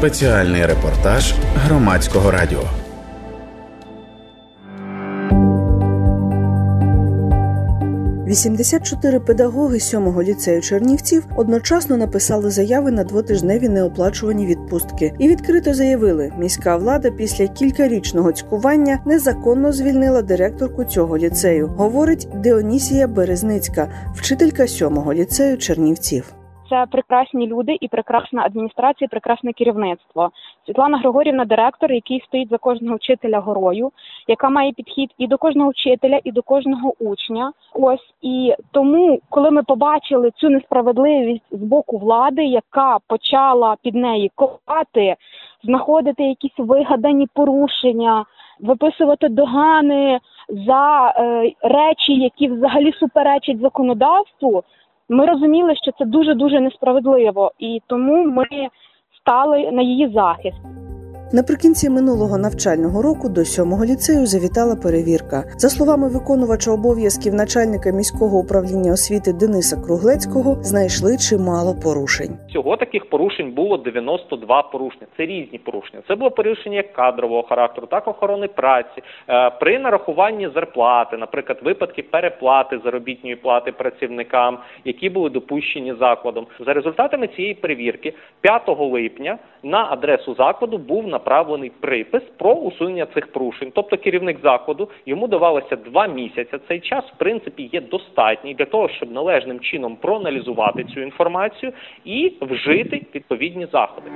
Спеціальний репортаж громадського радіо. Вісімдесят чотири педагоги сьомого ліцею Чернівців одночасно написали заяви на двотижневі неоплачувані відпустки і відкрито заявили, міська влада після кількарічного цькування незаконно звільнила директорку цього ліцею. Говорить Деонісія Березницька, вчителька сьомого ліцею Чернівців це прекрасні люди і прекрасна адміністрація, і прекрасне керівництво. Світлана Григорівна, директор, який стоїть за кожного вчителя горою, яка має підхід і до кожного вчителя, і до кожного учня. Ось і тому, коли ми побачили цю несправедливість з боку влади, яка почала під неї копати, знаходити якісь вигадані порушення, виписувати догани за е, речі, які взагалі суперечать законодавству. Ми розуміли, що це дуже дуже несправедливо, і тому ми стали на її захист. Наприкінці минулого навчального року до сьомого ліцею завітала перевірка. За словами виконувача обов'язків начальника міського управління освіти Дениса Круглецького, знайшли чимало порушень. Всього таких порушень було 92 порушення. Це різні порушення. Це було порушення як кадрового характеру, так охорони праці е, при нарахуванні зарплати, наприклад, випадки переплати заробітної плати працівникам, які були допущені закладом. За результатами цієї перевірки, 5 липня на адресу закладу був на направлений припис про усунення цих порушень. Тобто керівник закладу йому давалося два місяці. Цей час в принципі є достатній для того, щоб належним чином проаналізувати цю інформацію і вжити відповідні заходи.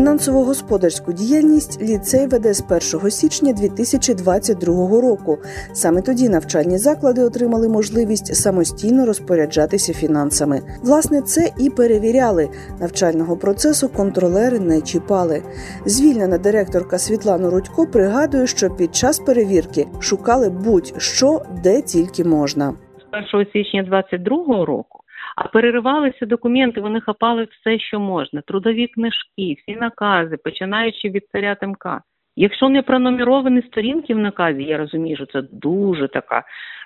Фінансово-господарську діяльність ліцей веде з 1 січня 2022 року. Саме тоді навчальні заклади отримали можливість самостійно розпоряджатися фінансами. Власне, це і перевіряли. Навчального процесу контролери не чіпали. Звільнена директорка Світлана Рудько пригадує, що під час перевірки шукали будь-що де тільки можна. З 1 січня 2022 року а переривалися документи, вони хапали все, що можна. Трудові книжки, всі накази, починаючи від царя ТМК. Якщо не пронумеровані сторінки в наказі, я розумію, що це дуже така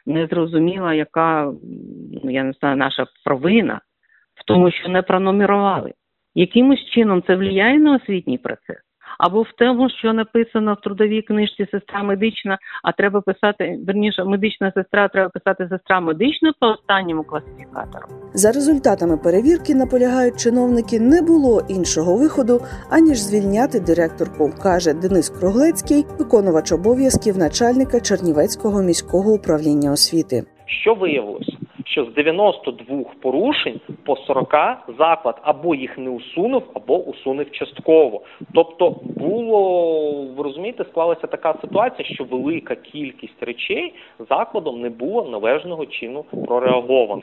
незрозуміла, яка ну я не знаю, наша провина в тому, що не пронумерували. Якимось чином це впливає на освітній процес або в тому, що написано в трудовій книжці сестра медична, а треба писати верніше, медична сестра, треба писати сестра медична по останньому класифікатору. За результатами перевірки наполягають чиновники, не було іншого виходу аніж звільняти директорку, каже Денис Круглецький, виконувач обов'язків начальника Чернівецького міського управління освіти. Що виявилося? Що з 92 порушень по 40 заклад або їх не усунув, або усунув частково. Тобто було ви розумієте, склалася така ситуація, що велика кількість речей закладом не було належного чину прореаговано.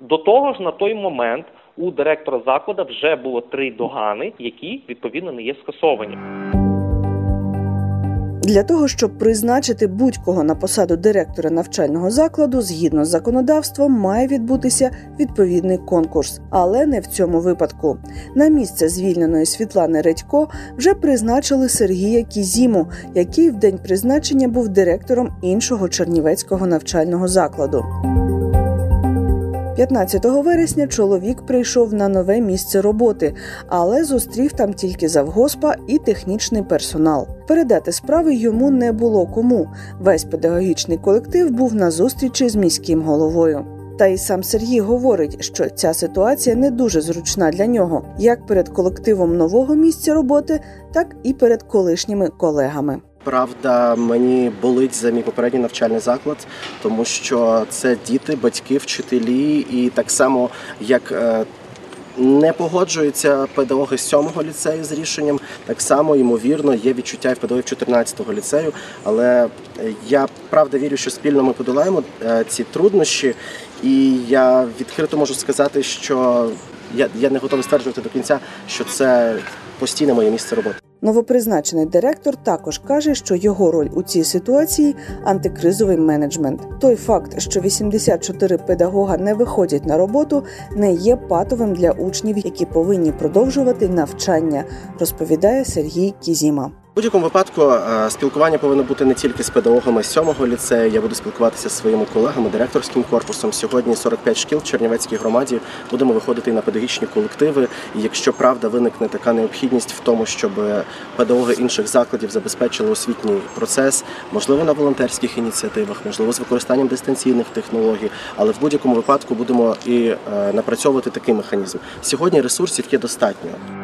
До того ж, на той момент у директора закладу вже було три догани, які відповідно не є скасовані. Для того щоб призначити будь-кого на посаду директора навчального закладу, згідно з законодавством, має відбутися відповідний конкурс, але не в цьому випадку. На місце звільненої Світлани Редько вже призначили Сергія Кізіму, який в день призначення був директором іншого чернівецького навчального закладу. 15 вересня чоловік прийшов на нове місце роботи, але зустрів там тільки завгоспа і технічний персонал. Передати справи йому не було кому. Весь педагогічний колектив був на зустрічі з міським головою. Та й сам Сергій говорить, що ця ситуація не дуже зручна для нього, як перед колективом нового місця роботи, так і перед колишніми колегами. Правда, мені болить за мій попередній навчальний заклад, тому що це діти, батьки, вчителі, і так само як е, не погоджуються педагоги з сьомого ліцею з рішенням, так само ймовірно є відчуття і в педагогів 14-го ліцею. Але я правда вірю, що спільно ми подолаємо е, ці труднощі, і я відкрито можу сказати, що я, я не готовий стверджувати до кінця, що це постійне моє місце роботи. Новопризначений директор також каже, що його роль у цій ситуації антикризовий менеджмент. Той факт, що 84 педагога не виходять на роботу, не є патовим для учнів, які повинні продовжувати навчання, розповідає Сергій Кізіма. В будь-якому випадку е, спілкування повинно бути не тільки з педагогами сьомого ліцею. Я буду спілкуватися зі своїми колегами, директорським корпусом. Сьогодні 45 шкіл в Чернівецькій громаді. Будемо виходити на педагогічні колективи. І якщо правда виникне така необхідність в тому, щоб педагоги інших закладів забезпечили освітній процес, можливо, на волонтерських ініціативах, можливо, з використанням дистанційних технологій, але в будь-якому випадку будемо і е, напрацьовувати такий механізм. Сьогодні ресурсів є достатньо.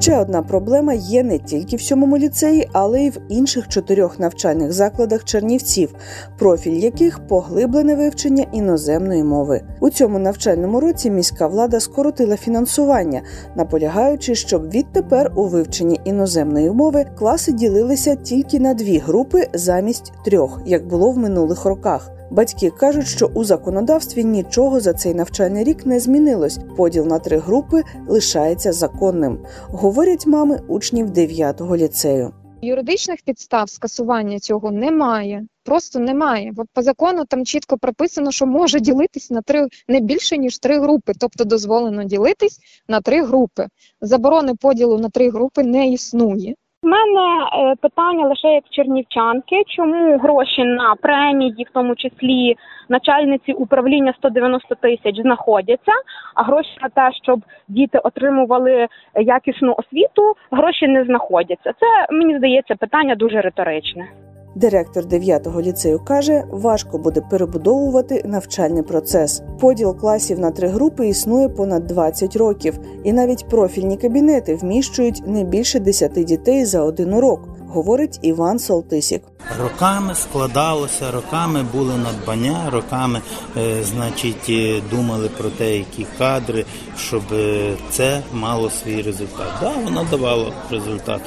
Ще одна проблема є не тільки в сьомому ліцеї, але й в інших чотирьох навчальних закладах Чернівців, профіль яких поглиблене вивчення іноземної мови. У цьому навчальному році міська влада скоротила фінансування, наполягаючи, щоб відтепер у вивченні іноземної мови класи ділилися тільки на дві групи замість трьох, як було в минулих роках. Батьки кажуть, що у законодавстві нічого за цей навчальний рік не змінилось. Поділ на три групи лишається законним, говорять мами учнів 9-го ліцею. Юридичних підстав скасування цього немає. Просто немає. От по закону там чітко прописано, що може ділитись на три не більше ніж три групи, тобто дозволено ділитись на три групи. Заборони поділу на три групи не існує. Мене е, питання лише як чернівчанки, чому гроші на премії, в тому числі начальниці управління 190 тисяч, знаходяться, а гроші на те, щоб діти отримували якісну освіту, гроші не знаходяться. Це мені здається питання дуже риторичне. Директор 9-го ліцею каже, важко буде перебудовувати навчальний процес. Поділ класів на три групи існує понад 20 років, і навіть профільні кабінети вміщують не більше 10 дітей за один урок, говорить Іван Солтисік. Роками складалося, роками були надбання, роками, е, значить, е, думали про те, які кадри, щоб е, це мало свій результат. Да, воно давало результат.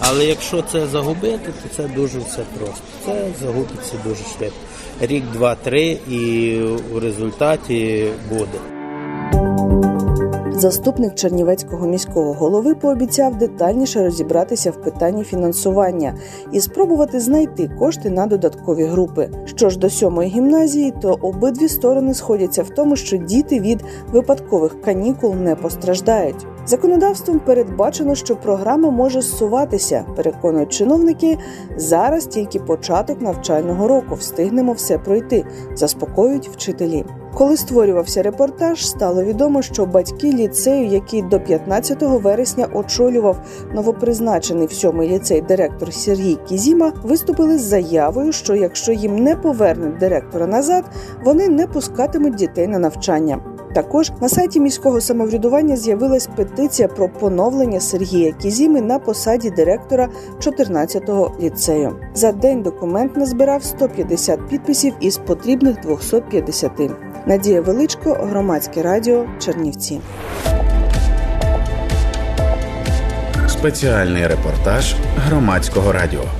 Але якщо це загубити, то це дуже все просто. Це загубиться дуже швидко. Рік, два, три, і у результаті буде. Заступник Чернівецького міського голови пообіцяв детальніше розібратися в питанні фінансування і спробувати знайти кошти на додаткові групи. Що ж до сьомої гімназії, то обидві сторони сходяться в тому, що діти від випадкових канікул не постраждають. Законодавством передбачено, що програма може зсуватися. Переконують чиновники. Зараз тільки початок навчального року встигнемо все пройти, заспокоюють вчителі. Коли створювався репортаж, стало відомо, що батьки ліцею, який до 15 вересня очолював новопризначений в сьомий ліцей директор Сергій Кізіма, виступили з заявою, що якщо їм не повернуть директора назад, вони не пускатимуть дітей на навчання. Також на сайті міського самоврядування з'явилась петиція про поновлення Сергія Кізіми на посаді директора 14-го ліцею. За день документ назбирав 150 підписів із потрібних 250. Надія Величко, громадське радіо, Чернівці. Спеціальний репортаж громадського радіо.